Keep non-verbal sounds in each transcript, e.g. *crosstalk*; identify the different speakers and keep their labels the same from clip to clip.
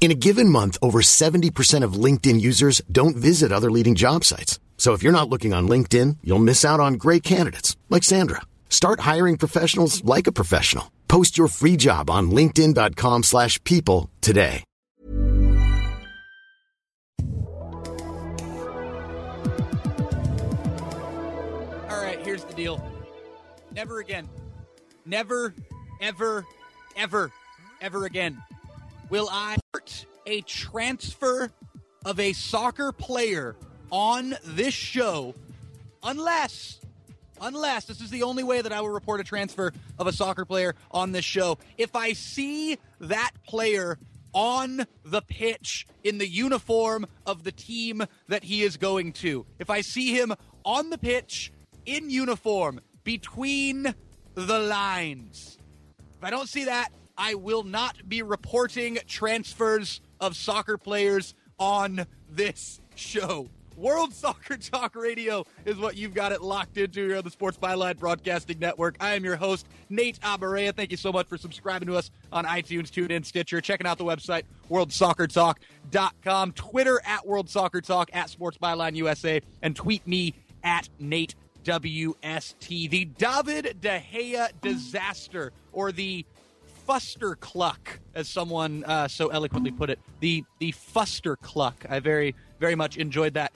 Speaker 1: In a given month, over 70% of LinkedIn users don't visit other leading job sites. So if you're not looking on LinkedIn, you'll miss out on great candidates like Sandra. Start hiring professionals like a professional. Post your free job on linkedin.com/people today.
Speaker 2: All right, here's the deal. Never again. Never, ever, ever, ever again will I support a transfer of a soccer player on this show unless unless this is the only way that I will report a transfer of a soccer player on this show. If I see that player on the pitch in the uniform of the team that he is going to, if I see him on the pitch in uniform between the lines, if I don't see that, I will not be reporting transfers of soccer players on this show. World Soccer Talk Radio is what you've got it locked into here on the Sports Byline Broadcasting Network. I am your host, Nate Abaurrea. Thank you so much for subscribing to us on iTunes, TuneIn, Stitcher, checking out the website, worldsoccertalk.com, Twitter at World Soccer Talk, at Sports Byline USA, and tweet me at Nate WST. The David De Gea disaster, or the Fuster Cluck, as someone uh, so eloquently put it. The the Fuster Cluck. I very very much enjoyed that.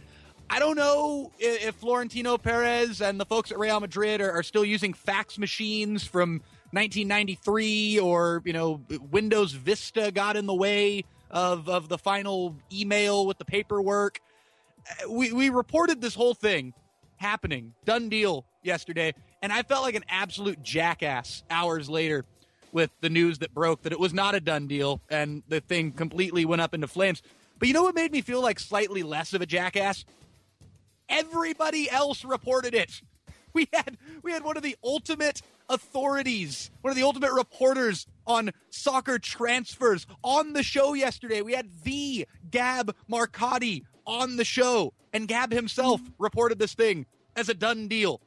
Speaker 2: I don't know if, Florentino Perez and the folks at Real Madrid are, are still using fax machines from 1993, or you know Windows Vista got in the way of of the final email with the paperwork. Uh, We we reported this whole thing happening, done deal yesterday, and I felt like an absolute jackass hours later with the news that broke that it was not a done deal and the thing completely went up into flames. But you know what made me feel like slightly less of a jackass? Everybody else reported it. *laughs* We had we had one of the ultimate authorities, one of the ultimate reporters on soccer transfers on the show yesterday. We had the Gab Marcotti on the show, and Gab himself reported this thing as a done deal.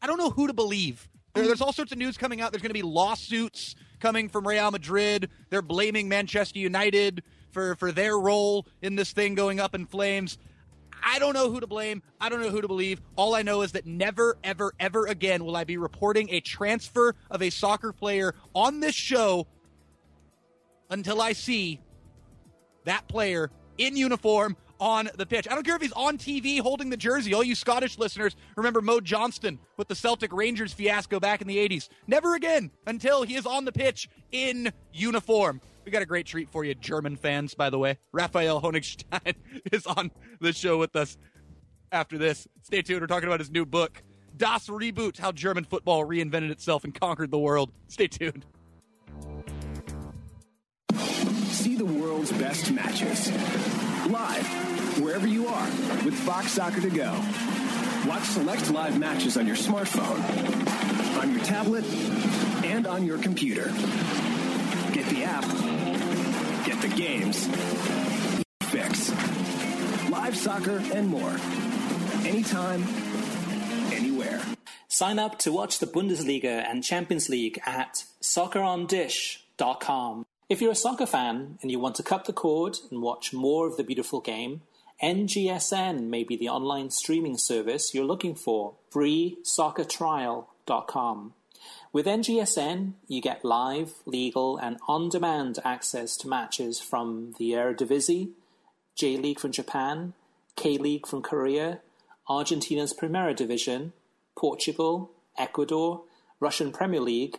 Speaker 2: I don't know who to believe. There, there's all sorts of news coming out. There's going to be lawsuits coming from Real Madrid. They're blaming Manchester United for, for their role in this thing going up in flames. I don't know who to blame. I don't know who to believe. All I know is that never, ever, ever again will I be reporting a transfer of a soccer player on this show until I see that player in uniform on the pitch. I don't care if he's on TV holding the jersey. All you Scottish listeners remember Mo Johnston with the Celtic Rangers fiasco back in the 80s. Never again until he is on the pitch in uniform. We got a great treat for you, German fans, by the way. Raphael Honigstein *laughs* is on the show with us after this. Stay tuned. We're talking about his new book, Das Reboot How German Football Reinvented Itself and Conquered the World. Stay tuned.
Speaker 3: See the world's best matches live wherever you are with Fox Soccer to go. Watch select live matches on your smartphone, on your tablet, and on your computer. Get the app, get the games, fix. Live soccer and more. Anytime, anywhere.
Speaker 4: Sign up to watch the Bundesliga and Champions League at soccerondish.com. If you're a soccer fan and you want to cut the cord and watch more of the beautiful game, NGSN may be the online streaming service you're looking for. FreeSoccerTrial.com. With NGSN, you get live, legal, and on demand access to matches from the Eredivisie, J League from Japan, K League from Korea, Argentina's Primera Division, Portugal, Ecuador, Russian Premier League,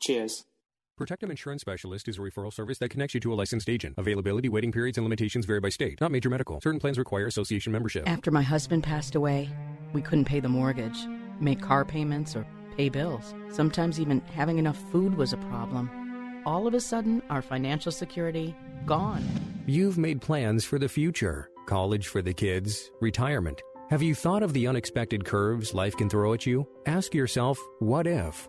Speaker 4: Cheers.
Speaker 5: Protectum Insurance Specialist is a referral service that connects you to a licensed agent. Availability, waiting periods, and limitations vary by state. Not major medical. Certain plans require association membership.
Speaker 6: After my husband passed away, we couldn't pay the mortgage, make car payments, or pay bills. Sometimes even having enough food was a problem. All of a sudden, our financial security gone.
Speaker 5: You've made plans for the future college for the kids, retirement. Have you thought of the unexpected curves life can throw at you? Ask yourself, what if?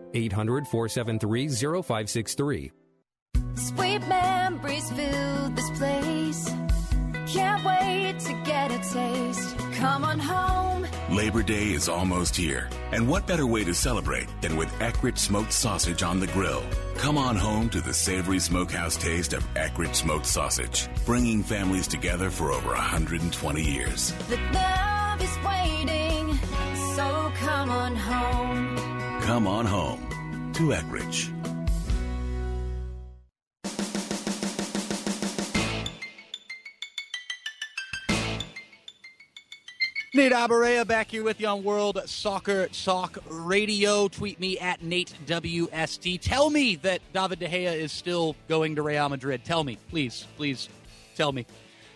Speaker 5: 800 473 0563.
Speaker 7: Sweet memories fill this place. Can't wait to get a taste. Come on home.
Speaker 8: Labor Day is almost here, and what better way to celebrate than with Eckrich smoked sausage on the grill? Come on home to the savory smokehouse taste of Eckrich smoked sausage, bringing families together for over 120 years.
Speaker 7: The love is waiting, so come on home.
Speaker 8: Come on home to Eckrich.
Speaker 2: Nate Abaurrea back here with you on World Soccer Talk Radio. Tweet me at Nate WST. Tell me that David De Gea is still going to Real Madrid. Tell me, please, please, tell me.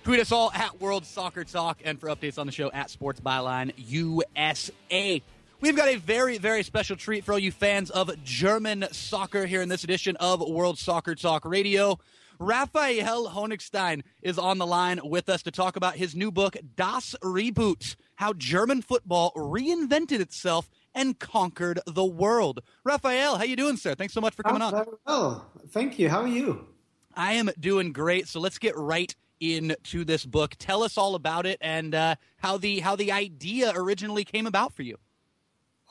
Speaker 2: Tweet us all at World Soccer Talk and for updates on the show at Sports Byline USA. We've got a very, very special treat for all you fans of German soccer here in this edition of World Soccer Talk Radio. Raphael Honigstein is on the line with us to talk about his new book, Das Reboot How German Football Reinvented Itself and Conquered the World. Raphael, how you doing, sir? Thanks so much for coming
Speaker 9: I'm
Speaker 2: on.
Speaker 9: Well. Thank you. How are you?
Speaker 2: I am doing great. So let's get right into this book. Tell us all about it and uh, how the how the idea originally came about for you.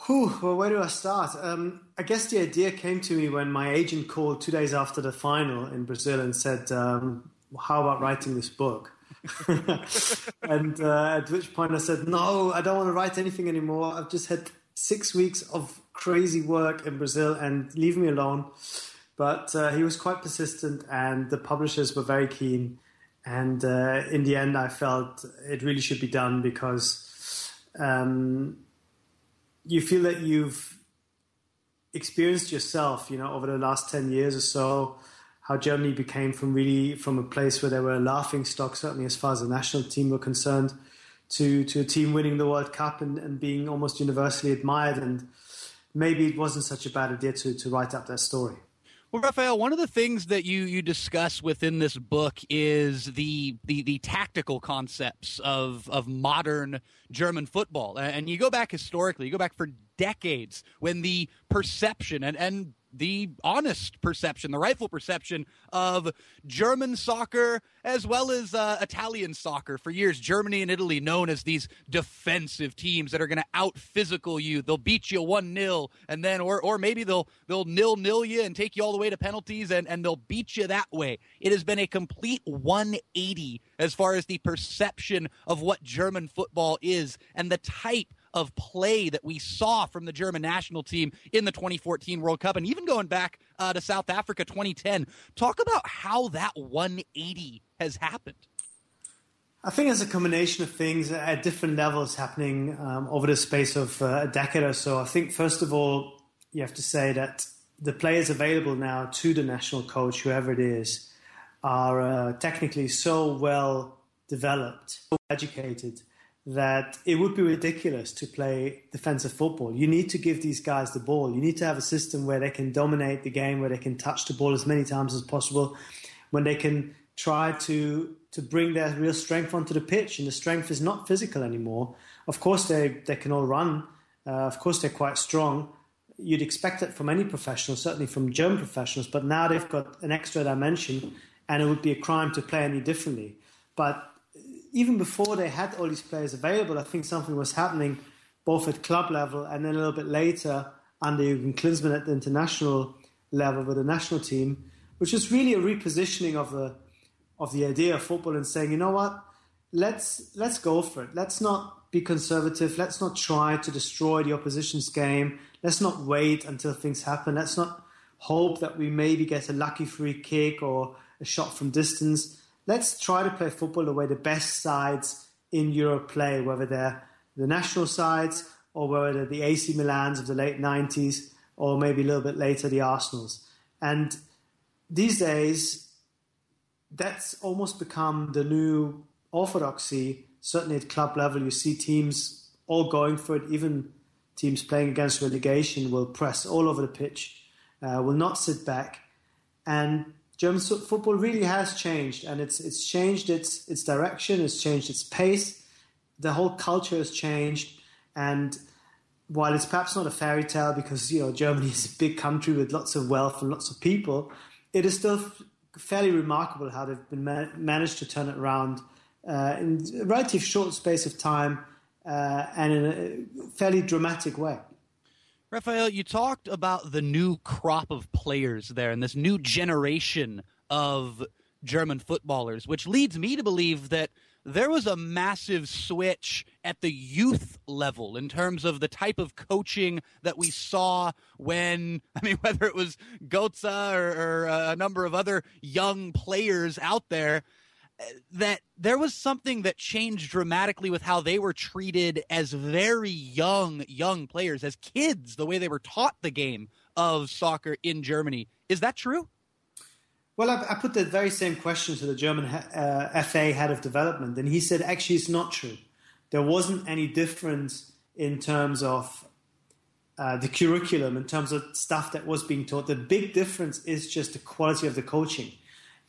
Speaker 9: Whew, well, where do I start? Um, I guess the idea came to me when my agent called two days after the final in Brazil and said, um, "How about writing this book?" *laughs* and uh, at which point I said, "No, I don't want to write anything anymore. I've just had six weeks of crazy work in Brazil, and leave me alone." But uh, he was quite persistent, and the publishers were very keen. And uh, in the end, I felt it really should be done because um, you feel that you've experienced yourself, you know, over the last 10 years or so, how Germany became from really from a place where they were a laughing stock, certainly as far as the national team were concerned, to, to a team winning the World Cup and, and being almost universally admired. And maybe it wasn't such a bad idea to, to write up that story.
Speaker 2: Well, Raphael, one of the things that you you discuss within this book is the the, the tactical concepts of of modern German football, and you go back historically, you go back for decades when the perception and and the honest perception, the rightful perception of German soccer as well as uh, Italian soccer. For years, Germany and Italy known as these defensive teams that are going to out physical you. They'll beat you one 0 and then, or or maybe they'll they'll nil nil you and take you all the way to penalties, and and they'll beat you that way. It has been a complete 180 as far as the perception of what German football is and the type of play that we saw from the German national team in the 2014 World Cup, and even going back uh, to South Africa 2010. Talk about how that 180 has happened.
Speaker 9: I think it's a combination of things at different levels happening um, over the space of uh, a decade or so. I think, first of all, you have to say that the players available now to the national coach, whoever it is, are uh, technically so well developed, so educated, that it would be ridiculous to play defensive football. You need to give these guys the ball. You need to have a system where they can dominate the game, where they can touch the ball as many times as possible, when they can try to to bring their real strength onto the pitch. And the strength is not physical anymore. Of course, they they can all run. Uh, of course, they're quite strong. You'd expect it from any professional, certainly from German professionals. But now they've got an extra dimension, and it would be a crime to play any differently. But even before they had all these players available, I think something was happening both at club level and then a little bit later under Jürgen Klinsmann at the international level with the national team, which was really a repositioning of the of the idea of football and saying, you know what, let's let's go for it. Let's not be conservative. Let's not try to destroy the opposition's game. Let's not wait until things happen. Let's not hope that we maybe get a lucky free kick or a shot from distance let's try to play football the way the best sides in Europe play, whether they're the national sides or whether they're the AC Milans of the late 90s or maybe a little bit later the Arsenals. And these days, that's almost become the new orthodoxy. Certainly at club level, you see teams all going for it. Even teams playing against relegation will press all over the pitch, uh, will not sit back. And German football really has changed, and it's it's changed its its direction, it's changed its pace. The whole culture has changed, and while it's perhaps not a fairy tale because you know Germany is a big country with lots of wealth and lots of people, it is still fairly remarkable how they've been ma- managed to turn it around uh, in a relatively short space of time uh, and in a fairly dramatic way.
Speaker 2: Raphael, you talked about the new crop of players there and this new generation of German footballers, which leads me to believe that there was a massive switch at the youth level in terms of the type of coaching that we saw when, I mean, *laughs* whether it was Götze or, or a number of other young players out there that there was something that changed dramatically with how they were treated as very young young players as kids the way they were taught the game of soccer in Germany. Is that true?
Speaker 9: Well I, I put the very same question to the German uh, FA head of development and he said actually it's not true. There wasn't any difference in terms of uh, the curriculum in terms of stuff that was being taught. The big difference is just the quality of the coaching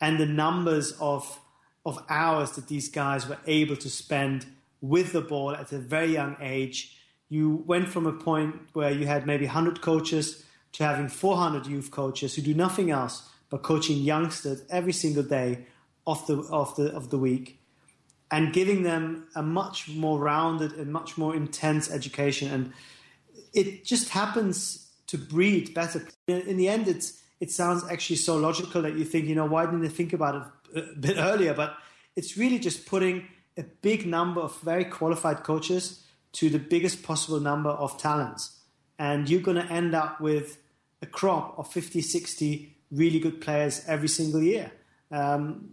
Speaker 9: and the numbers of of hours that these guys were able to spend with the ball at a very young age. You went from a point where you had maybe 100 coaches to having 400 youth coaches who do nothing else but coaching youngsters every single day of the, of the, of the week and giving them a much more rounded and much more intense education. And it just happens to breed better. In the end, it's, it sounds actually so logical that you think, you know, why didn't they think about it a bit earlier, but it's really just putting a big number of very qualified coaches to the biggest possible number of talents. And you're going to end up with a crop of 50, 60 really good players every single year. Um,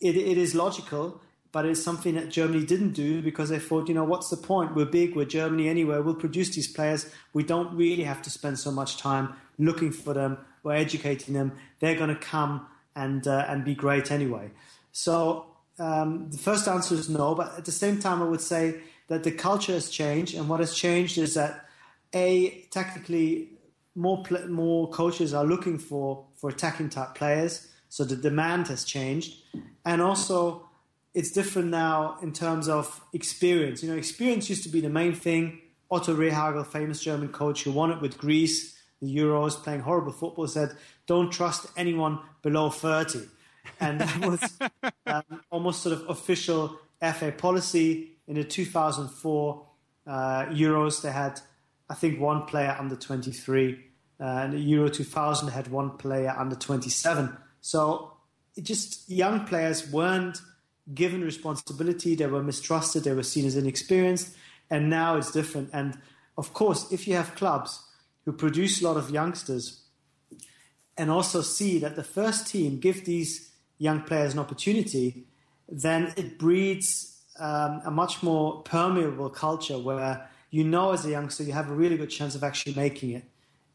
Speaker 9: it, it is logical, but it's something that Germany didn't do because they thought, you know, what's the point? We're big, we're Germany anyway, we'll produce these players. We don't really have to spend so much time looking for them or educating them. They're going to come and uh, and be great anyway. So um, the first answer is no, but at the same time, I would say that the culture has changed, and what has changed is that a technically more pl- more coaches are looking for for attacking type players, so the demand has changed, and also it's different now in terms of experience. You know, experience used to be the main thing. Otto Rehhagel, famous German coach who won it with Greece, the Euros, playing horrible football, said, "Don't trust anyone below 30. And that was *laughs* um, almost sort of official FA policy. In the 2004 uh, Euros, they had, I think, one player under 23. Uh, and the Euro 2000 had one player under 27. So just young players weren't given responsibility, they were mistrusted, they were seen as inexperienced, and now it's different. And of course, if you have clubs who produce a lot of youngsters and also see that the first team give these young players an opportunity, then it breeds um, a much more permeable culture where you know as a youngster you have a really good chance of actually making it.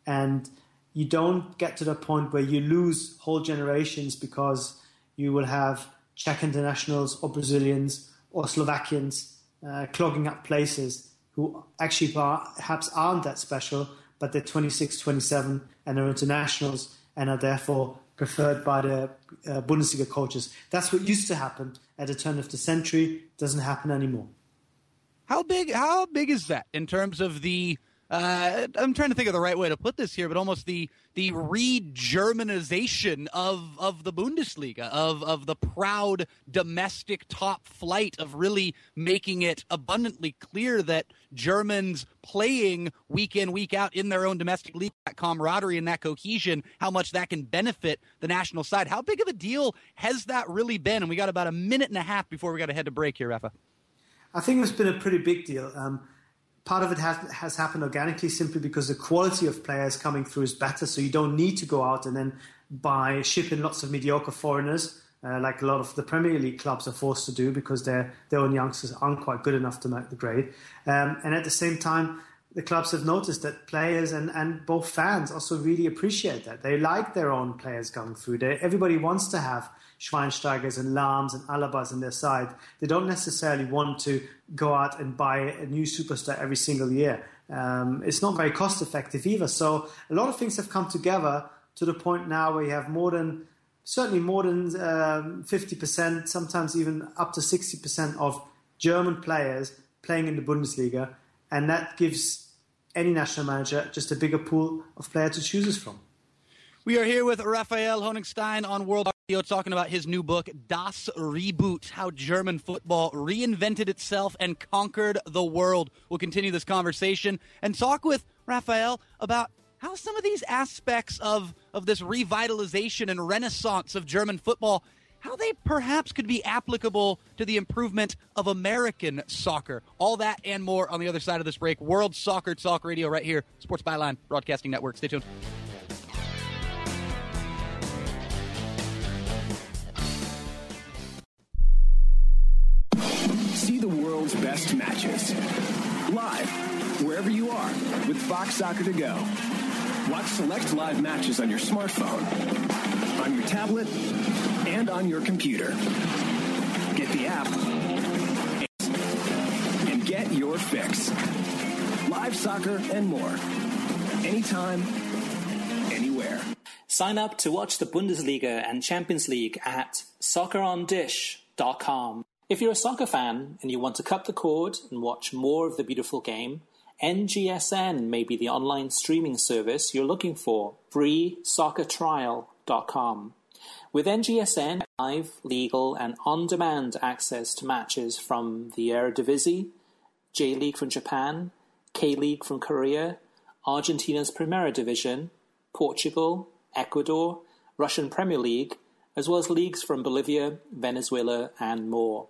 Speaker 9: And you don't get to the point where you lose whole generations because you will have Czech internationals or Brazilians or Slovakians uh, clogging up places who actually perhaps aren't that special, but they're 26, 27, and they're internationals and are therefore preferred by the uh, Bundesliga coaches. That's what used to happen at the turn of the century. Doesn't happen anymore.
Speaker 2: How big? How big is that in terms of the uh, I'm trying to think of the right way to put this here, but almost the the re-Germanization of of the Bundesliga, of of the proud domestic top flight, of really making it abundantly clear that Germans playing week in week out in their own domestic league, that camaraderie and that cohesion, how much that can benefit the national side. How big of a deal has that really been? And we got about a minute and a half before we got to head to break here, Rafa.
Speaker 9: I think it's been a pretty big deal. Um, part of it has, has happened organically simply because the quality of players coming through is better. So you don't need to go out and then buy, ship in lots of mediocre foreigners. Uh, like a lot of the Premier League clubs are forced to do because their their own youngsters aren't quite good enough to make the grade. Um, and at the same time, the clubs have noticed that players and, and both fans also really appreciate that. They like their own players going through. They, everybody wants to have Schweinsteigers and Lahms and Alabas on their side. They don't necessarily want to go out and buy a new superstar every single year. Um, it's not very cost effective either. So a lot of things have come together to the point now where you have more than certainly more than um, 50%, sometimes even up to 60% of German players playing in the Bundesliga, and that gives any national manager just a bigger pool of players to choose from.
Speaker 2: We are here with Raphael Honigstein on World Radio talking about his new book, Das Reboot How German Football Reinvented Itself and Conquered the World. We'll continue this conversation and talk with Raphael about how some of these aspects of, of this revitalization and renaissance of German football how they perhaps could be applicable to the improvement of American soccer. All that and more on the other side of this break. World Soccer Talk Radio right here, Sports Byline Broadcasting Network. Stay tuned.
Speaker 3: The world's best matches live wherever you are with Fox Soccer to go. Watch select live matches on your smartphone, on your tablet, and on your computer. Get the app and get your fix. Live soccer and more. Anytime, anywhere.
Speaker 4: Sign up to watch the Bundesliga and Champions League at soccerondish.com. If you're a soccer fan and you want to cut the cord and watch more of the beautiful game, NGSN may be the online streaming service you're looking for. FreeSoccerTrial.com. With NGSN, live, legal, and on-demand access to matches from the Eredivisie, J-League from Japan, K-League from Korea, Argentina's Primera Division, Portugal, Ecuador, Russian Premier League, as well as leagues from Bolivia, Venezuela, and more.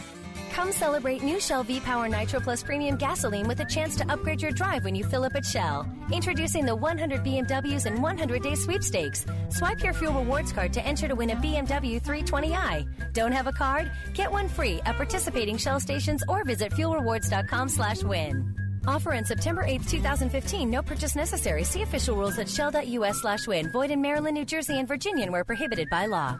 Speaker 10: Come celebrate new Shell V Power Nitro Plus Premium Gasoline with a chance to upgrade your drive when you fill up at Shell. Introducing the 100 BMWs and 100 Day Sweepstakes. Swipe your fuel rewards card to enter to win a BMW 320i. Don't have a card? Get one free at participating Shell stations or visit fuelrewards.com/win. Offer in September 8th, 2015. No purchase necessary. See official rules at shell.us slash win. Void in Maryland, New Jersey, and Virginia where prohibited by law.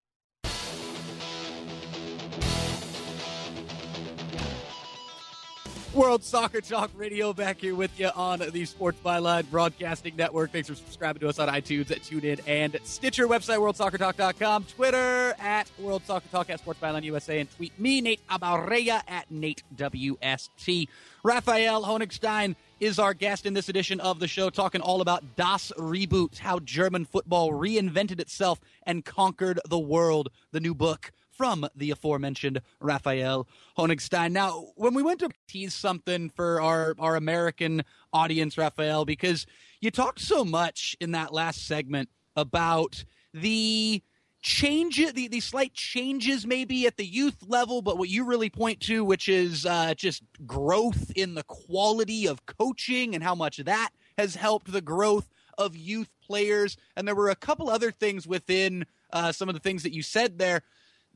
Speaker 2: World Soccer Talk Radio back here with you on the Sports Byline Broadcasting Network. Thanks for subscribing to us on iTunes, TuneIn, and Stitcher. Website, worldsoccertalk.com. Twitter, at World Soccer Talk, at Sports Byline USA. And tweet me, Nate Abaurrea, at Nate WST. Raphael Honigstein is our guest in this edition of the show, talking all about Das Reboot, how German football reinvented itself and conquered the world. The new book from the aforementioned Raphael Honigstein. Now, when we went to tease something for our, our American audience, Raphael, because you talked so much in that last segment about the change the, the slight changes maybe at the youth level but what you really point to which is uh, just growth in the quality of coaching and how much that has helped the growth of youth players and there were a couple other things within uh, some of the things that you said there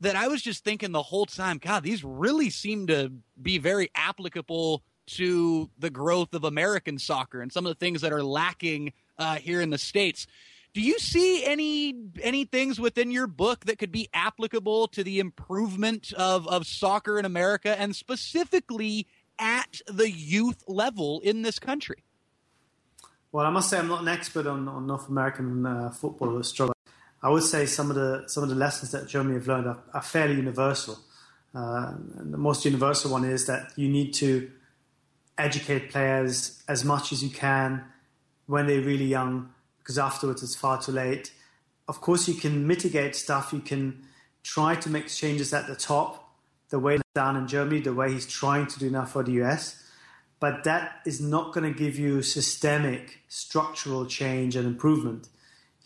Speaker 2: that I was just thinking the whole time, God, these really seem to be very applicable to the growth of American soccer and some of the things that are lacking uh, here in the states. Do you see any any things within your book that could be applicable to the improvement of, of soccer in America and specifically at the youth level in this country?
Speaker 9: Well, I must say I'm not an expert on, on North American uh, football struggle. I would say some of the some of the lessons that Germany have learned are, are fairly universal. Uh, the most universal one is that you need to educate players as much as you can when they're really young, because afterwards it's far too late. Of course, you can mitigate stuff. You can try to make changes at the top, the way down in Germany, the way he's trying to do now for the US. But that is not going to give you systemic, structural change and improvement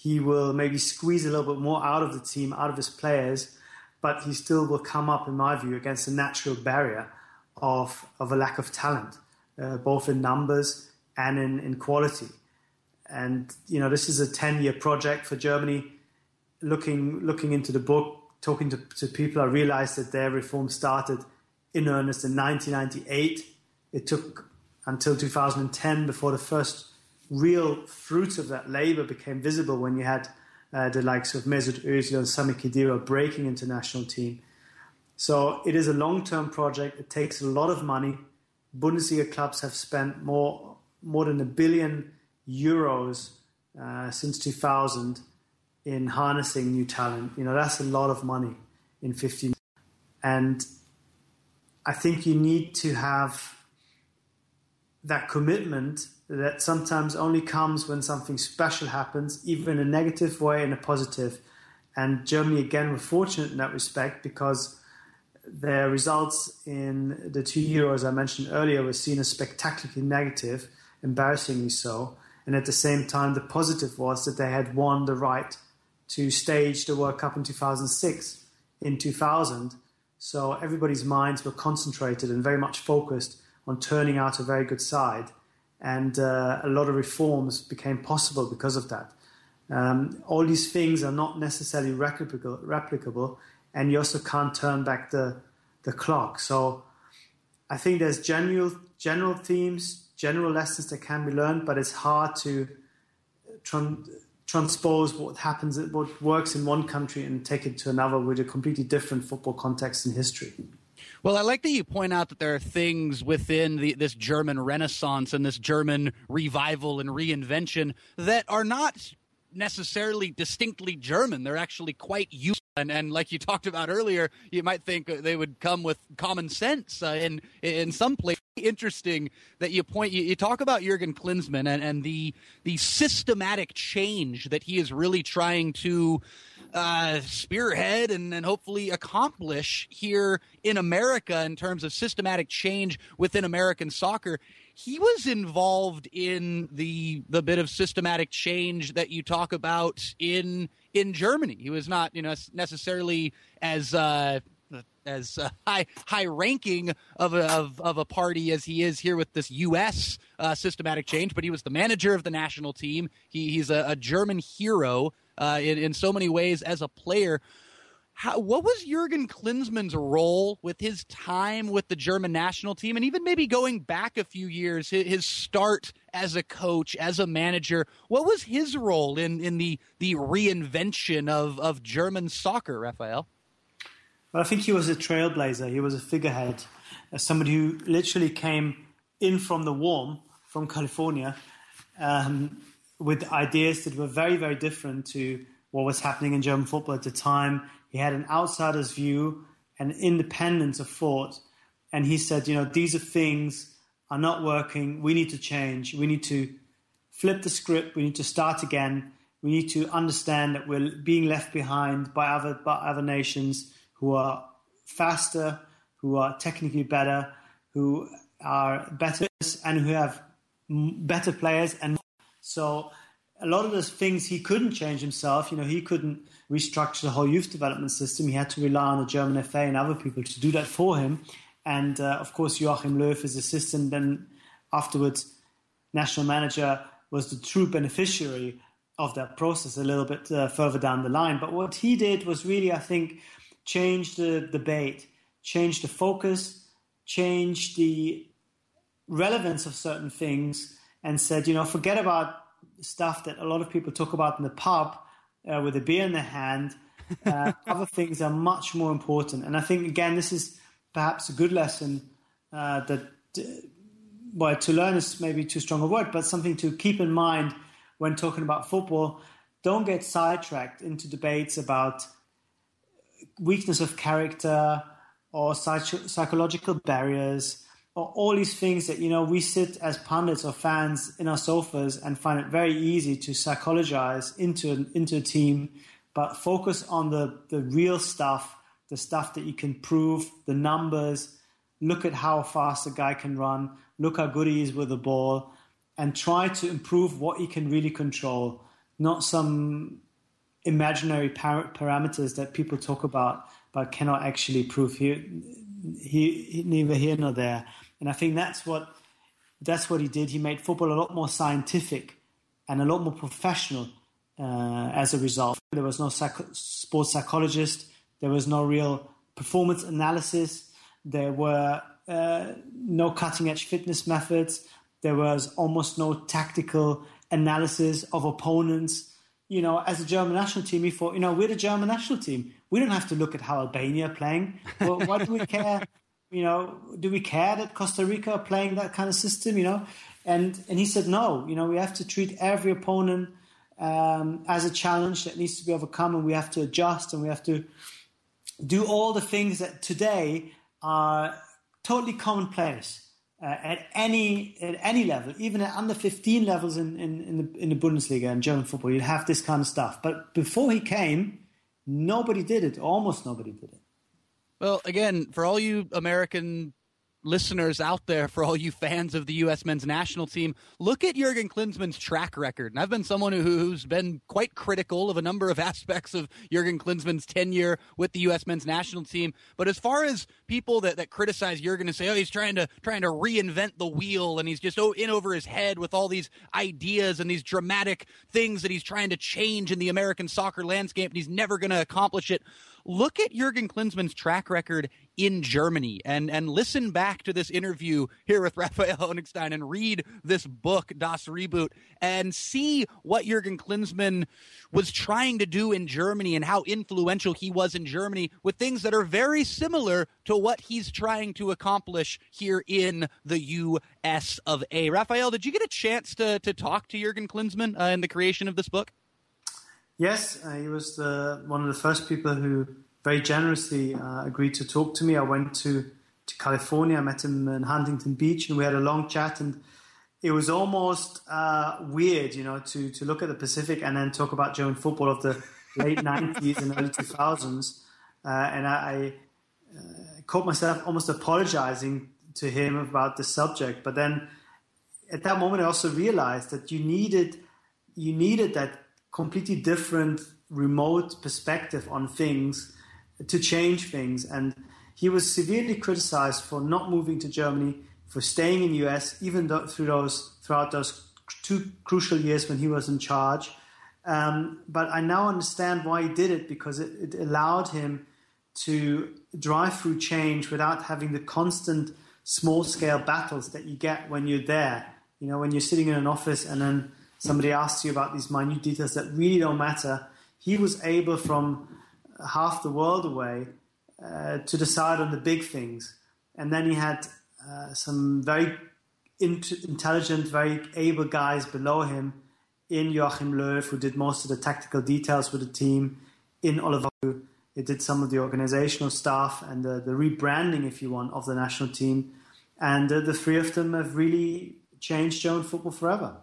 Speaker 9: he will maybe squeeze a little bit more out of the team, out of his players, but he still will come up, in my view, against a natural barrier of, of a lack of talent, uh, both in numbers and in, in quality. And, you know, this is a 10 year project for Germany. Looking, looking into the book, talking to, to people, I realized that their reform started in earnest in 1998. It took until 2010 before the first real fruits of that labor became visible when you had uh, the likes of Mesut Ozil and Sami Khedira breaking international team. So it is a long-term project. It takes a lot of money. Bundesliga clubs have spent more more than a billion euros uh, since 2000 in harnessing new talent. You know that's a lot of money in 15. And I think you need to have that commitment that sometimes only comes when something special happens, even in a negative way and a positive. And Germany, again, were fortunate in that respect because their results in the two Euros I mentioned earlier were seen as spectacularly negative, embarrassingly so. And at the same time, the positive was that they had won the right to stage the World Cup in 2006 in 2000. So everybody's minds were concentrated and very much focused on turning out a very good side and uh, a lot of reforms became possible because of that. Um, all these things are not necessarily replicable, replicable, and you also can't turn back the the clock. So I think there's general general themes, general lessons that can be learned, but it's hard to tran- transpose what happens, what works in one country, and take it to another with a completely different football context and history.
Speaker 2: Well, I like that you point out that there are things within the, this German Renaissance and this German revival and reinvention that are not necessarily distinctly German. They're actually quite useful. And, and like you talked about earlier, you might think they would come with common sense uh, in, in some place. Interesting that you point, you, you talk about Jurgen Klinsmann and, and the, the systematic change that he is really trying to uh, spearhead and, and hopefully accomplish here in America in terms of systematic change within American soccer. He was involved in the the bit of systematic change that you talk about in in Germany. He was not, you know, necessarily as uh, as uh, high high ranking of a, of, of a party as he is here with this U.S. Uh, systematic change, but he was the manager of the national team. He, he's a, a German hero uh, in, in so many ways as a player. how, what was Jurgen Klinsmann's role with his time with the German national team, and even maybe going back a few years, his start as a coach, as a manager? What was his role in, in the the reinvention of, of German soccer, Raphael?
Speaker 9: Well, I think he was a trailblazer. He was a figurehead, as somebody who literally came in from the warm, from California, um, with ideas that were very, very different to what was happening in German football at the time. He had an outsider's view, an independence of thought, and he said, you know, these are things are not working. We need to change. We need to flip the script. We need to start again. We need to understand that we're being left behind by other by other nations who are faster, who are technically better, who are better, and who have better players. And so a lot of those things he couldn't change himself. You know, he couldn't restructure the whole youth development system. He had to rely on the German FA and other people to do that for him. And uh, of course, Joachim Löw, his assistant, then afterwards national manager, was the true beneficiary of that process a little bit uh, further down the line. But what he did was really, I think, change the debate, change the focus, change the relevance of certain things, and said, you know, forget about stuff that a lot of people talk about in the pub uh, with a beer in their hand. Uh, *laughs* other things are much more important. And I think, again, this is perhaps a good lesson uh, that, uh, well, to learn is maybe too strong a word, but something to keep in mind when talking about football. Don't get sidetracked into debates about weakness of character or psych- psychological barriers all these things that you know we sit as pundits or fans in our sofas and find it very easy to psychologize into an, into a team, but focus on the the real stuff, the stuff that you can prove, the numbers. Look at how fast a guy can run. Look how good he is with the ball, and try to improve what he can really control, not some imaginary par- parameters that people talk about but cannot actually prove here, he, neither here nor there. And I think that's what that's what he did. He made football a lot more scientific and a lot more professional uh, as a result. There was no psych- sports psychologist. There was no real performance analysis. There were uh, no cutting edge fitness methods. There was almost no tactical analysis of opponents. You know, as a German national team, we thought, you know, we're the German national team. We don't have to look at how Albania are playing. Well, why do we care *laughs* you know, do we care that Costa Rica are playing that kind of system, you know? And and he said, no, you know, we have to treat every opponent um, as a challenge that needs to be overcome, and we have to adjust, and we have to do all the things that today are totally commonplace uh, at any at any level, even at under 15 levels in, in, in, the, in the Bundesliga and German football. You'd have this kind of stuff. But before he came, nobody did it. Almost nobody did it.
Speaker 2: Well, again, for all you American listeners out there, for all you fans of the U.S. men's national team, look at Jurgen Klinsmann's track record. And I've been someone who's been quite critical of a number of *laughs* aspects of Jurgen Klinsmann's tenure with the U.S. men's national team. But as far as people that, that criticize Jurgen and say, oh, he's trying to trying to reinvent the wheel and he's just oh, in over his head with all these ideas and these dramatic things that he's trying to change in the American soccer landscape and he's never going to accomplish it look at Jurgen Klinsmann's track record in Germany and, and listen back to this interview here with *laughs* Raphael Honigstein and read this book, Das Reboot, and see what Jurgen Klinsmann was trying to do in Germany and how influential he was in Germany with things that are very similar to what he's trying to accomplish here in the US of A. Raphael, did you get a chance to, to talk to Jurgen Klinsmann uh, in the creation of this book?
Speaker 9: Yes, uh, he was the, one of the first people who very generously uh, agreed to talk to me. I went to, to California, I met him in Huntington Beach, and we had a long chat. And it was almost uh, weird, you know, to, to look at the Pacific and then talk about German football of the late 90s and early 2000s. Uh, and I, I uh, caught myself almost apologizing to him about the subject. But then at that moment, I also realized that you needed you needed that completely different remote perspective on things to change things. And he was severely criticized for not moving to Germany, for staying in the US, even though, through those throughout those two crucial years when he was in charge. Um, but I now understand why he did it because it, it allowed him to drive through change without having the constant small scale battles that you get when you're there. You know, when you're sitting in an office and then somebody asks you about these minute details that really don't matter. He was able from half the world away uh, to decide on the big things. And then he had uh, some very intelligent, very able guys below him in Joachim Löw, who did most of the tactical details with the team, in Oliver, who did some of the organizational stuff and the, the rebranding, if you want, of the national team. And uh, the three of them have really changed German football forever.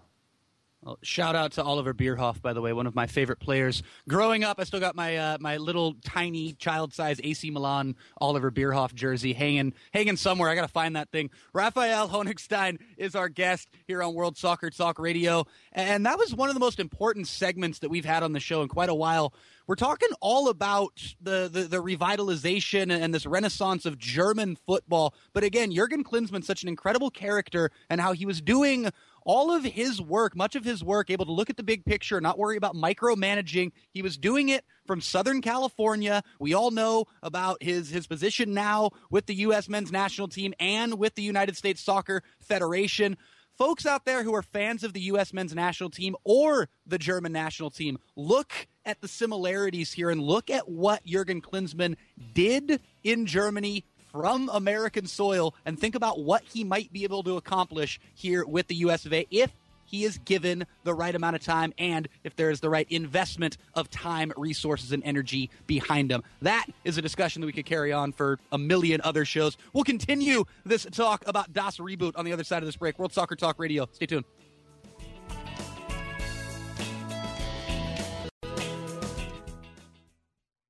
Speaker 2: Shout out to Oliver Bierhoff, by the way, one of my favorite players. Growing up, I still got my uh, my little tiny child size AC Milan Oliver Bierhoff jersey hanging hanging somewhere. I got to find that thing. Raphael Honigstein is our guest here on World Soccer Talk Radio, and that was one of the most important segments that we've had on the show in quite a while. We're talking all about the, the, the revitalization and this renaissance of German football. But again, Jurgen Klinsmann's such an incredible character and how he was doing all of his work, much of his work, able to look at the big picture, not worry about micromanaging. He was doing it from Southern California. We all know about his his position now with the U.S. men's national team and with the United States Soccer Federation. Folks out there who are fans of the U.S. men's national team or the German national team, look at the similarities here and look at what Jurgen Klinsmann did in Germany from American soil and think about what he might be able to accomplish here with the US of A if he is given the right amount of time and if there is the right investment of time, resources, and energy behind him. That is a discussion that we could carry on for a million other shows. We'll continue this talk about Das Reboot on the other side of this break. World Soccer Talk Radio. Stay tuned.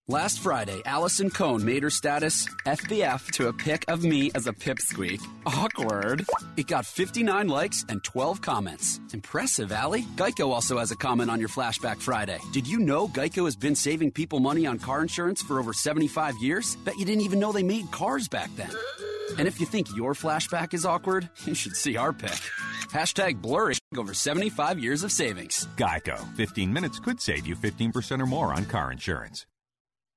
Speaker 11: Last Friday, Allison Cohn made her status FBF to a pic of me as a pipsqueak. Awkward. It got 59 likes and 12 comments. Impressive, Allie. Geico also has a comment on your Flashback Friday. Did you know Geico has been saving people money on car insurance for over 75 years? Bet you didn't even know they made cars back then. And if you think your flashback is awkward, *laughs* you should see our pic. Hashtag blurry over 75 years of savings.
Speaker 12: Geico. 15 minutes could save you 15% or more on car insurance.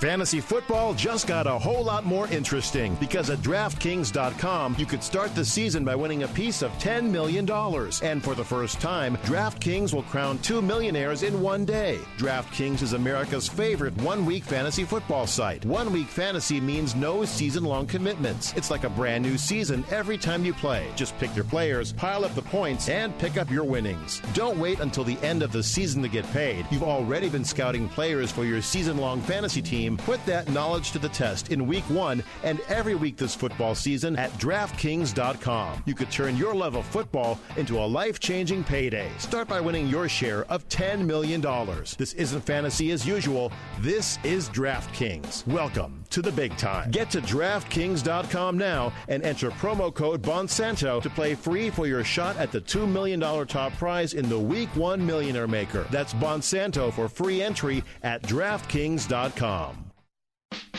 Speaker 13: Fantasy football just got a whole lot more interesting because at DraftKings.com, you could start the season by winning a piece of $10 million. And for the first time, DraftKings will crown two millionaires in one day. DraftKings is America's favorite one week fantasy football site. One week fantasy means no season long commitments. It's like a brand new season every time you play. Just pick your players, pile up the points, and pick up your winnings. Don't wait until the end of the season to get paid. You've already been scouting players for your season long fantasy team Put that knowledge to the test in week one and every week this football season at DraftKings.com. You could turn your love of football into a life changing payday. Start by winning your share of $10 million. This isn't fantasy as usual. This is DraftKings. Welcome to the big time. Get to DraftKings.com now and enter promo code Bonsanto to play free for your shot at the $2 million top prize in the Week 1 Millionaire Maker. That's Bonsanto for free entry at DraftKings.com.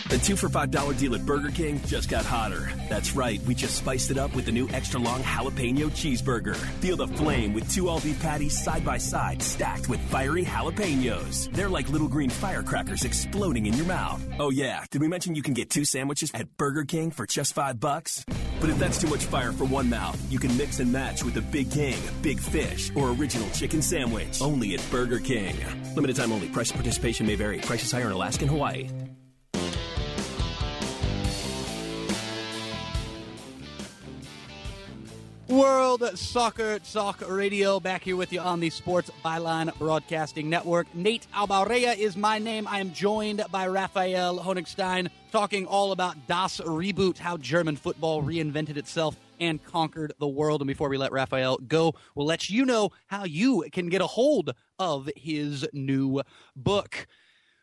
Speaker 3: The two for $5 deal at Burger King just got hotter. That's right, we just spiced it up with the new extra long jalapeno cheeseburger. Feel the flame with two all beef patties side by side, stacked with fiery jalapenos. They're like little green firecrackers exploding in your mouth. Oh, yeah, did we mention you can get two sandwiches at Burger King for just five bucks? But if that's too much fire for one mouth, you can mix and match with the Big King, Big Fish, or Original Chicken Sandwich. Only at Burger King. Limited time only. Price participation may vary. Prices higher in Alaska and Hawaii.
Speaker 2: World Soccer Talk Radio back here with you on the Sports Byline Broadcasting Network. Nate Abaurrea is my name. I am joined by Raphael Honigstein talking all about Das Reboot, how German football reinvented itself and conquered the world. And before we let Raphael go, we'll let you know how you can get a hold of his new book.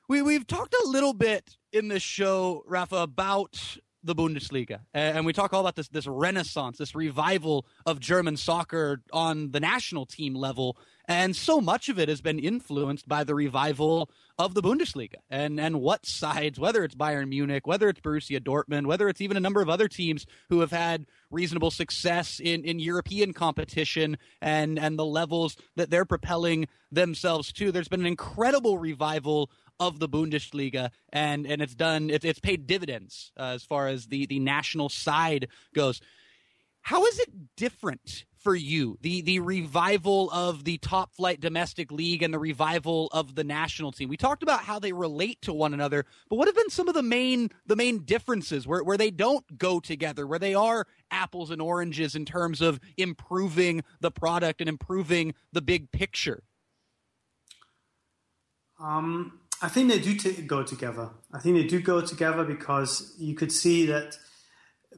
Speaker 2: We, we've talked a little bit in this show, Rafa, about the Bundesliga, and we talk all about this this renaissance, this revival of German soccer on the national team level, and so much of it has been influenced by the revival of the Bundesliga and and what sides, whether it's Bayern Munich, whether it's Borussia Dortmund, whether it's even a number of other teams who have had reasonable success in in European competition and and the levels that they're propelling themselves to. There's been an incredible revival of the Bundesliga, and and it's done. It's it's paid dividends uh, as far as the the national side goes. How is it different for you the the revival of the top flight domestic league and the revival of the national team? We talked about how they relate to one another, but what have been some of the main the main differences where where they don't go together, where they are apples and oranges in terms of improving the product and improving the big picture?
Speaker 9: Um, I think they do t- go together. I think they do go together because you could see that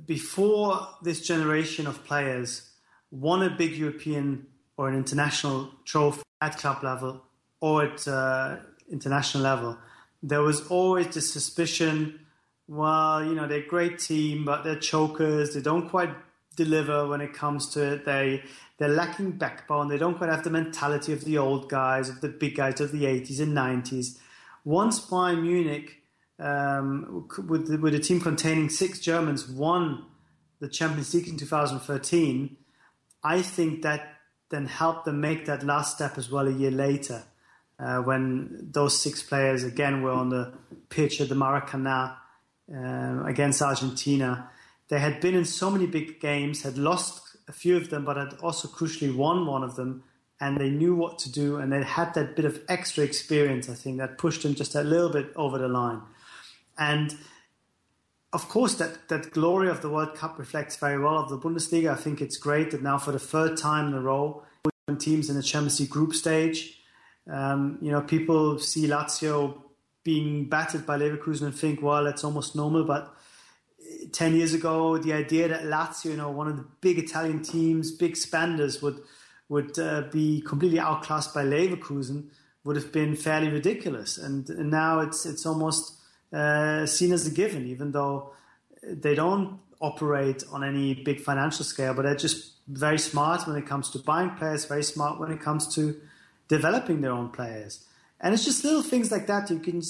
Speaker 9: before this generation of players won a big European or an international trophy at club level or at uh, international level, there was always the suspicion, well, you know, they're a great team, but they're chokers. They don't quite deliver when it comes to it. They they're lacking backbone. They don't quite have the mentality of the old guys, of the big guys of the 80s and 90s once Bayern Munich, um, with, with a team containing six Germans, won the Champions League in 2013, I think that then helped them make that last step as well a year later, uh, when those six players again were on the pitch at the Maracana uh, against Argentina. They had been in so many big games, had lost a few of them, but had also crucially won one of them and they knew what to do and they had that bit of extra experience, I think, that pushed them just a little bit over the line. And of course, that, that glory of the World Cup reflects very well of the Bundesliga. I think it's great that now for the third time in a row, teams in the Champions League group stage. Um, you know, people see Lazio being battered by Leverkusen and think, well, it's almost normal. But 10 years ago, the idea that Lazio, you know, one of the big Italian teams, big spenders, would – would uh, be completely outclassed by Leverkusen would have been fairly ridiculous. And, and now it's it's almost uh, seen as a given, even though they don't operate on any big financial scale, but they're just very smart when it comes to buying players, very smart when it comes to developing their own players. And it's just little things like that. You can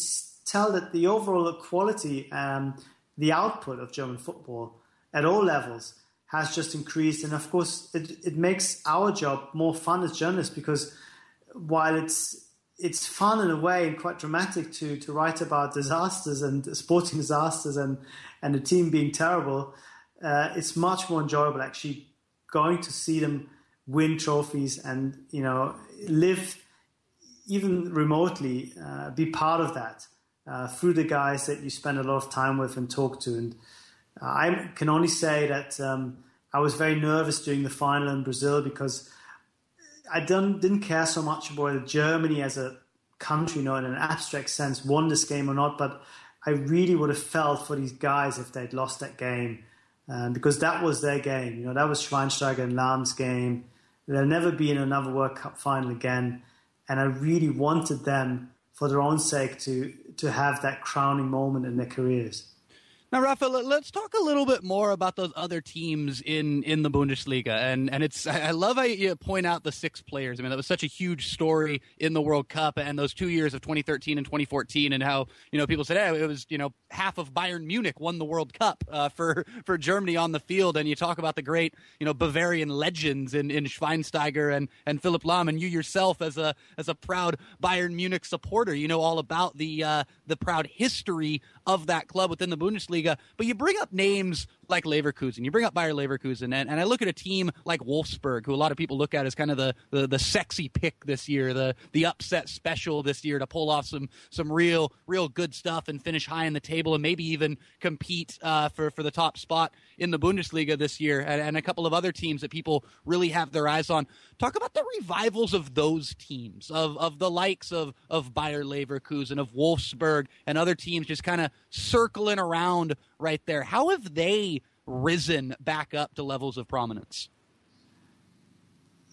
Speaker 9: tell that the overall quality and the output of German football at all levels has just increased. And of course, it, it makes our job more fun as journalists because while it's it's fun in a way and quite dramatic to to write about disasters and sporting *laughs* disasters and and the team being terrible, uh, it's much more enjoyable actually going to see them win trophies and you know live even remotely uh, be part of that uh, through the guys that you spend a lot of time with and talk to and I can only say that um, I was very nervous during the final in Brazil because I didn't, didn't care so much about Germany as a country, you know, in an abstract sense, won this game or not, but I really would have felt for these guys if they'd lost that game um, because that was their game. You know, that was Schweinsteiger and Lahm's game. They'll never be in another World Cup final again. And I really wanted them, for their own sake, to, to have that crowning moment in their careers.
Speaker 2: Now, Raphael, let's talk a little bit more about those other teams in, in the Bundesliga. And and it's I love how you point out the six players. I mean, that was such a huge story in the World Cup and those two years of 2013 and 2014, and how you know people said, hey, it was you know half of Bayern Munich won the World Cup uh, for for Germany on the field. And you talk about the great you know Bavarian legends in, in Schweinsteiger and and Philipp Lahm, and you yourself as a as a proud Bayern Munich supporter, you know all about the uh, the proud history of that club within the Bundesliga. But you bring up names like Leverkusen, you bring up Bayer Leverkusen, and, and I look at a team like Wolfsburg, who a lot of people look at as kind of the, the, the sexy pick this year, the the upset special this year to pull off some some real real good stuff and finish high in the table and maybe even compete uh, for for the top spot in the Bundesliga this year, and, and a couple of other teams that people really have their eyes on. Talk about the revivals of those teams, of of the likes of of Bayer Leverkusen, of Wolfsburg, and other teams just kind of circling around right there. How have they risen back up to levels of prominence?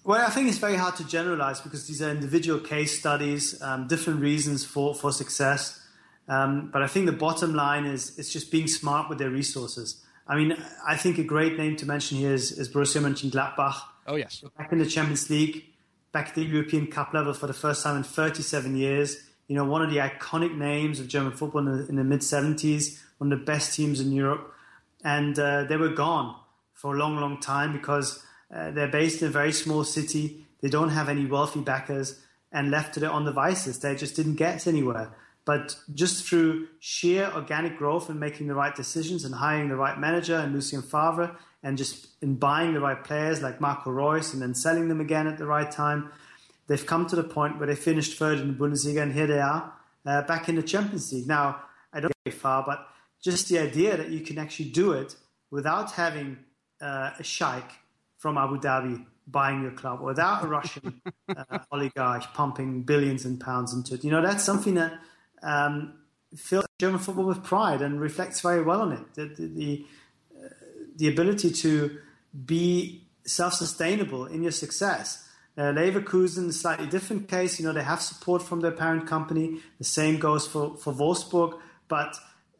Speaker 9: Well, I think it's very hard to generalize because these are individual case studies, um, different reasons for, for success. Um, but I think the bottom line is it's just being smart with their resources. I mean, I think a great name to mention here is, is Borussia Mönchengladbach.
Speaker 2: Oh, yes.
Speaker 9: Back in the Champions League, back at the European Cup level for the first time in 37 years. You know, one of the iconic names of German football in the, in the mid 70s, the best teams in Europe. And uh, they were gone for a long, long time because uh, they're based in a very small city. They don't have any wealthy backers and left to their own devices. They just didn't get anywhere. But just through sheer organic growth and making the right decisions and hiring the right manager and Lucien Favre and just in buying the right players like Marco Reus and then selling them again at the right time, they've come to the point where they finished third in the Bundesliga and here they are uh, back in the Champions League. Now, I don't very far, but just the idea that you can actually do it without having uh, a sheikh from Abu Dhabi buying your club, without a Russian uh, *laughs* oligarch pumping billions and pounds into it. You know, that's something that um, fills German football with pride and reflects very well on it. The, the, the, uh, the ability to be self-sustainable in your success. Uh, Leverkusen, a slightly different case. You know, they have support from their parent company. The same goes for, for Wolfsburg. But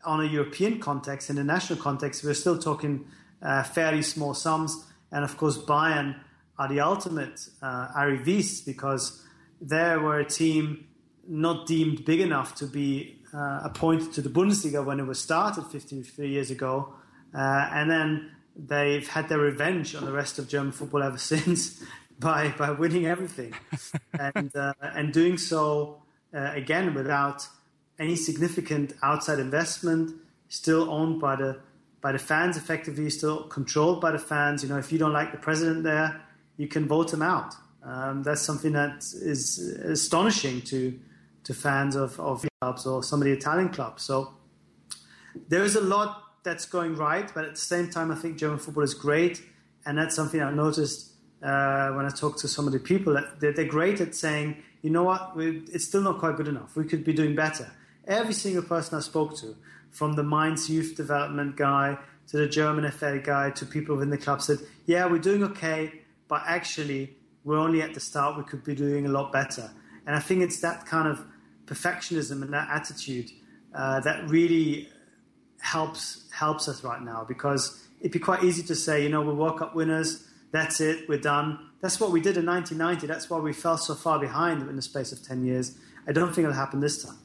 Speaker 9: on a European context, in a national context, we're still talking uh, fairly small sums. And of course, Bayern are the ultimate uh, arrivistes because they were a team not deemed big enough to be uh, appointed to the Bundesliga when it was started 53 years ago. Uh, and then they've had their revenge on the rest of German football ever *laughs* since by, by winning everything *laughs* and, uh, and doing so uh, again without any significant outside investment, still owned by the by the fans effectively, still controlled by the fans. You know, if you don't like the president there, you can vote him out. Um, that's something that is astonishing to to fans of, of clubs or some of the Italian clubs. So there is a lot that's going right, but at the same time, I think German football is great, and that's something I noticed uh, when I talk to some of the people. That they're, they're great at saying, you know what, we, it's still not quite good enough. We could be doing better. Every single person I spoke to, from the Mainz youth development guy to the German FA guy to people within the club said, yeah, we're doing okay, but actually we're only at the start. We could be doing a lot better. And I think it's that kind of perfectionism and that attitude uh, that really helps helps us right now because it'd be quite easy to say, you know, we're World Cup winners. That's it. We're done. That's what we did in 1990. That's why we fell so far behind in the space of 10 years. I don't think it'll happen this time.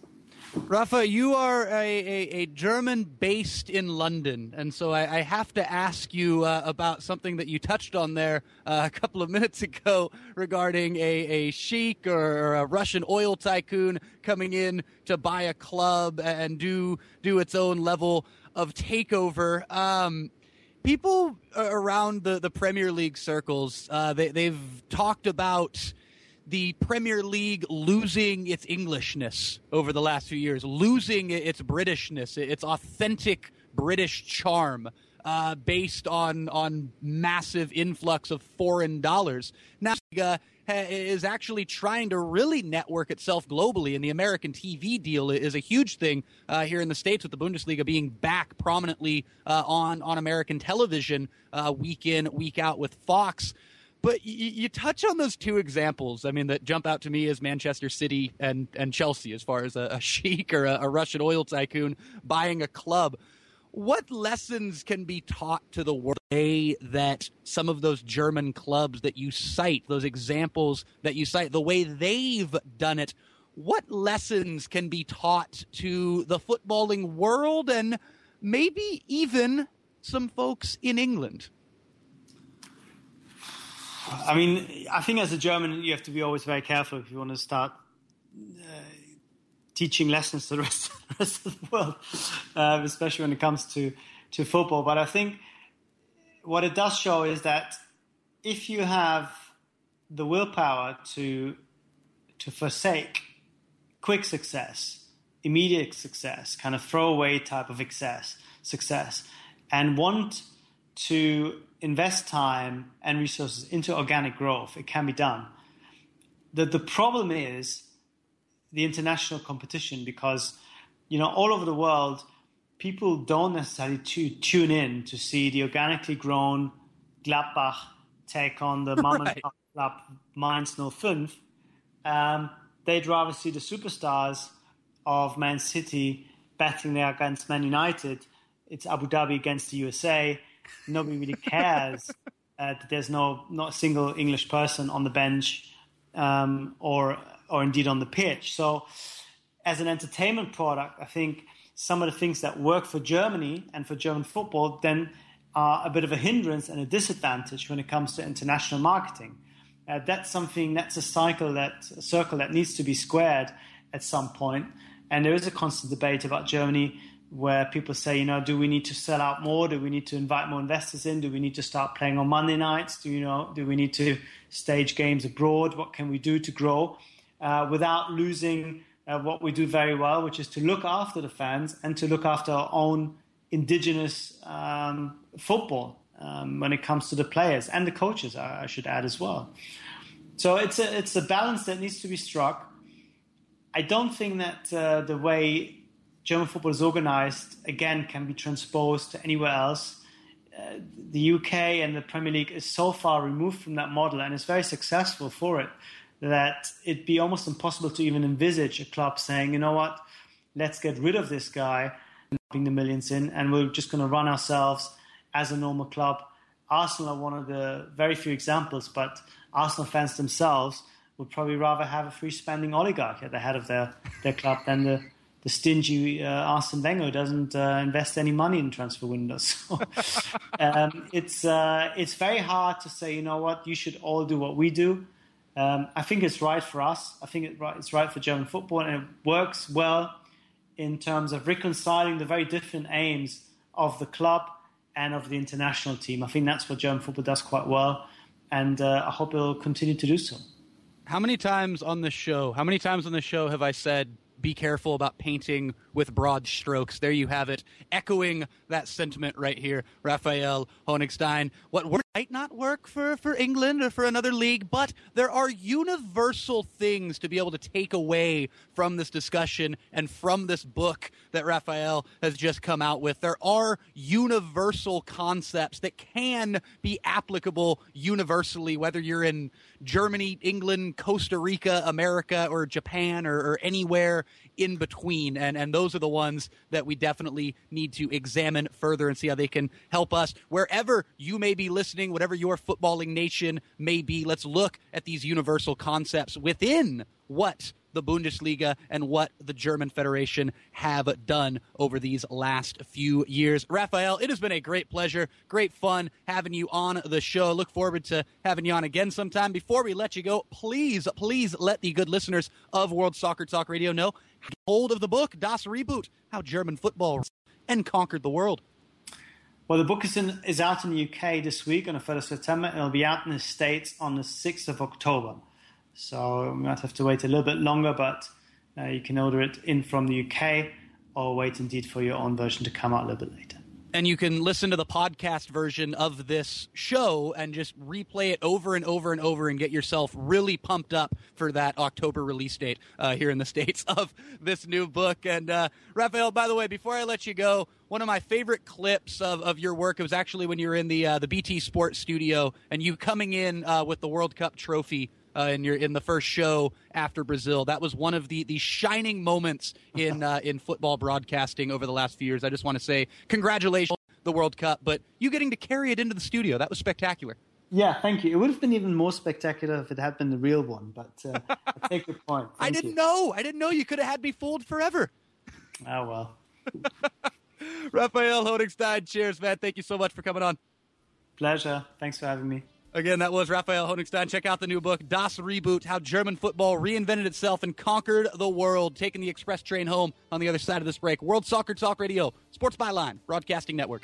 Speaker 2: Rafa, you are a, a, a, German based in London, and so I, I have to ask you uh, about something that you touched on there uh, a couple of minutes *laughs* ago regarding a, a sheik or a Russian oil tycoon coming in to buy a club and do do its own level of takeover. Um, people around the, the Premier League circles, uh, they, they've talked about the Premier League losing its Englishness over the last few years, losing its Britishness, its authentic British charm. Uh, based on on massive influx of foreign dollars. Now, uh, is actually trying to really network itself globally, and the American TV deal is a huge thing uh, here in the states with the Bundesliga being back prominently uh, on on American television uh, week in week out with Fox. But you, you, touch on those two examples. I mean, that jump out to me as Manchester City and, and Chelsea, as far as a, a *laughs* sheik or a, a Russian oil tycoon buying a club. What lessons can be taught to the world today that some of those German clubs that you cite, those examples that you cite, the way they've done it, what lessons can be taught to the footballing world and maybe even some folks in England?
Speaker 9: I mean, I think as a German, you have to be always very careful if you want to start uh, teaching lessons to the *laughs* rest, the rest of the world, uh, especially when it comes to, to football. But I think what it does show is that if you have the willpower to to forsake quick success, immediate success, kind of throwaway type of success, success, and want to invest time and resources into organic growth, it can be done. The the problem is the international competition because you know all over the world people don't necessarily to, tune in to see the organically grown Gladbach take on the mom *laughs* right. and pop club Mainz 05. Um, they'd rather see the superstars of Man City battling there against Man United. It's Abu Dhabi against the USA. Nobody really cares uh, *laughs* that there's no not a single English person on the bench um, or or indeed on the pitch. So, as an entertainment product, I think some of the things that work for Germany and for German football then are a bit of a hindrance and a disadvantage when it comes to international marketing. Uh, that's something that's a cycle that a circle that needs to be squared at some point. And there is a constant debate about Germany where people say, you know, do we need to sell out more? Do we need to invite more investors in? Do we need to start playing on Monday nights? Do you know? Do we need to stage games abroad? What can we do to grow uh, without losing uh, what we do very well, which is to look after the fans and to look after our own indigenous um, football um, when it comes to the players and the coaches, I, I should add as well. So it's a it's a balance that needs to be struck. I don't think that uh, the way German football is organized again can be transposed to anywhere else. Uh, the UK and the Premier League is so far removed from that model and is very successful for it that it'd be almost impossible to even envisage a club saying, you know what, let's get rid of this guy putting the millions in, and we're just going to run ourselves as a normal club. Arsenal are one of the very few examples, but Arsenal fans themselves would probably rather have a free spending oligarch at the head of their, their club than the, the stingy uh, Arsene Wenger doesn't uh, invest any money in transfer windows. *laughs* So, um, it's, uh, it's very hard to say, you know what, you should all do what we do. Um, I think it's right for us. I think it's right for German football, and it works well in terms of reconciling the very different aims of the club and of the international team. I think that's what German football does quite well, and uh, I hope it'll continue to do so.
Speaker 2: How many times on the show? How many times on the show have I said, "Be careful about painting with broad strokes"? There you have it, echoing that sentiment right here, Raphael Honigstein. What might not work for, for England or for another league, but there are universal things to be able to take away from this discussion and from this book that Raphael has just come out with. There are universal concepts that can be applicable universally, whether you're in Germany, England, Costa Rica, America, or Japan, or, or anywhere in between. And, and those are the ones that we definitely need to examine further and see how they can help us wherever you may be listening, whatever your footballing nation may be. Let's look at these universal concepts within what the Bundesliga and what the German Federation have done over these last few years. Raphael, it has been a great pleasure, great fun having you on the show. Look forward to having you on again sometime. Before we let you go, please, please let the good listeners of World Soccer Talk Radio know hold of the book Das Reboot: How German Football and Conquered the World.
Speaker 9: Well, the book is, in, is out in the UK this week on the 3rd of September, and it'll be out in the States on the 6th of October. So we might have to wait a little bit longer, but uh, you can order it in from the UK or wait indeed for your own version to come out a little bit later.
Speaker 2: And you can listen to the podcast version of this show and just replay it over and over and over and get yourself really pumped up for that October release date uh, here in the *laughs* States of this new book. And uh, Raphael, by the way, before I let you go, one of my favorite clips of, of your work it was actually when you were in the uh, the BT Sports studio and you coming in uh, with the World Cup trophy uh, in your in the first show after Brazil. That was one of the the shining moments in *laughs* uh, in football broadcasting over the last few years. I just want to say congratulations the World Cup, but you getting to carry it into the studio that was spectacular.
Speaker 9: Yeah, thank you. It would have been even more spectacular if it had been the real one, but uh, I *laughs* take your point. Thank
Speaker 2: I didn't
Speaker 9: you.
Speaker 2: know. I didn't know you could have had me fooled forever.
Speaker 9: Oh well. *laughs*
Speaker 2: Raphael Honigstein, cheers, man. Thank you so much for coming on.
Speaker 9: Pleasure. Thanks for having me.
Speaker 2: Again, that was Raphael Honigstein. Check out the new book, Das Reboot How German Football Reinvented Itself and Conquered the World, taking the express train home on the other side of this break. World Soccer Talk Radio, Sports Byline, Broadcasting Network.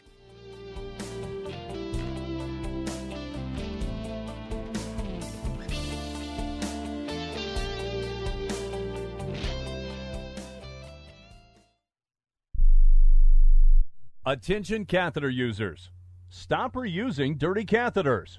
Speaker 14: Attention catheter users. Stop reusing dirty catheters.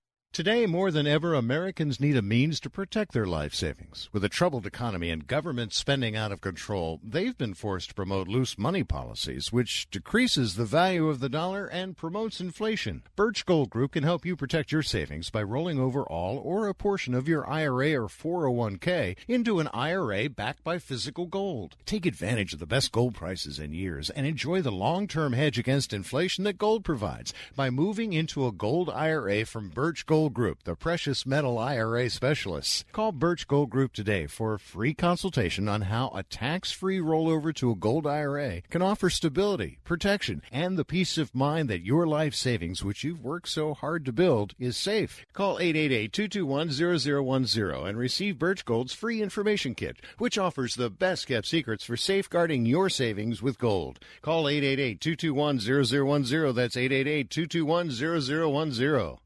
Speaker 15: Today, more than ever, Americans need a means to protect their life savings. With a troubled economy and government spending out of control, they've been forced to promote loose money policies, which decreases the value of the dollar and promotes inflation. Birch Gold Group can help you protect your savings by rolling over all or a portion of your IRA or 401k into an IRA backed by physical gold. Take advantage of the best gold prices in years and enjoy the long-term hedge against inflation that gold provides by moving into a gold IRA from Birch Gold Group, the precious metal IRA specialists. Call Birch Gold Group today for a free consultation on how a tax-free rollover to a gold IRA can offer stability, protection, and the peace of mind that your life savings, which you've worked so hard to build, is safe. Call 888-221-0010 and receive Birch Gold's free information kit, which offers the best kept secrets for safeguarding your savings with gold. Call 888-221-0010. That's 888-221-0010.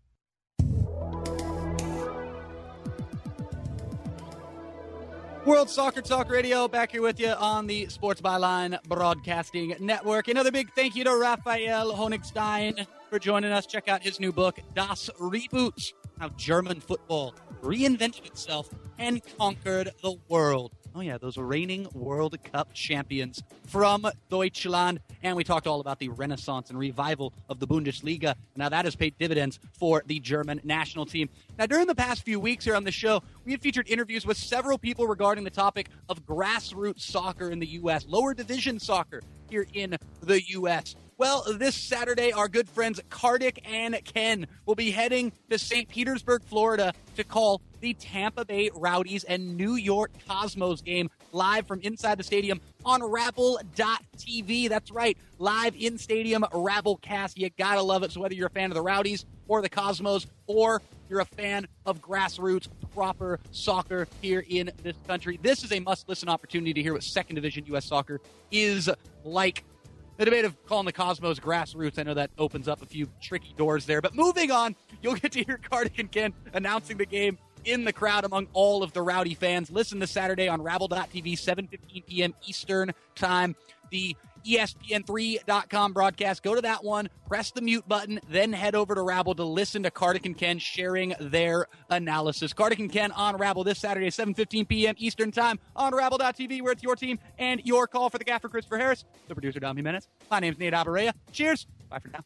Speaker 2: World Soccer Talk Radio back here with you on the Sports Byline Broadcasting Network. Another big thank you to Raphael Honigstein for joining us. Check out his new book, Das Reboot How German Football Reinvented Itself and Conquered the World. Oh, yeah, those reigning World Cup champions from Deutschland. And we talked all about the renaissance and revival of the Bundesliga. Now, that has paid dividends for the German national team. Now, during the past few weeks here on the show, we have featured interviews with several people regarding the topic of grassroots soccer in the U.S., lower division soccer here in the U.S. Well, this Saturday, our good friends Kartik and Ken will be heading to St. Petersburg, Florida to call the Tampa Bay Rowdies and New York Cosmos game live from inside the stadium on Rabble.tv. That's right, live in stadium Rabblecast. You gotta love it. So whether you're a fan of the Rowdies or the Cosmos or you're a fan of grassroots proper soccer here in this country, this is a must listen opportunity to hear what second division U.S. soccer is like the debate of calling the Cosmos grassroots, I know that opens up a few tricky doors there. But moving on, you'll get to hear Kartik and Ken announcing the game in the crowd among all of the rowdy fans. Listen to Saturday on Rabble.tv, 7.15 p.m. Eastern Time. The ESPN3.com broadcast. Go to that one, press the mute button, then head over to Rabble to listen to Kartik and Ken sharing their analysis. Kartik and Ken on Rabble this Saturday, 7.15 p.m. Eastern Time on Rabble.tv, where it's your team and your call for the gaffer, Christopher Harris, the producer, Dom Jimenez. My name's Nate Abaurrea. Cheers. Bye for now.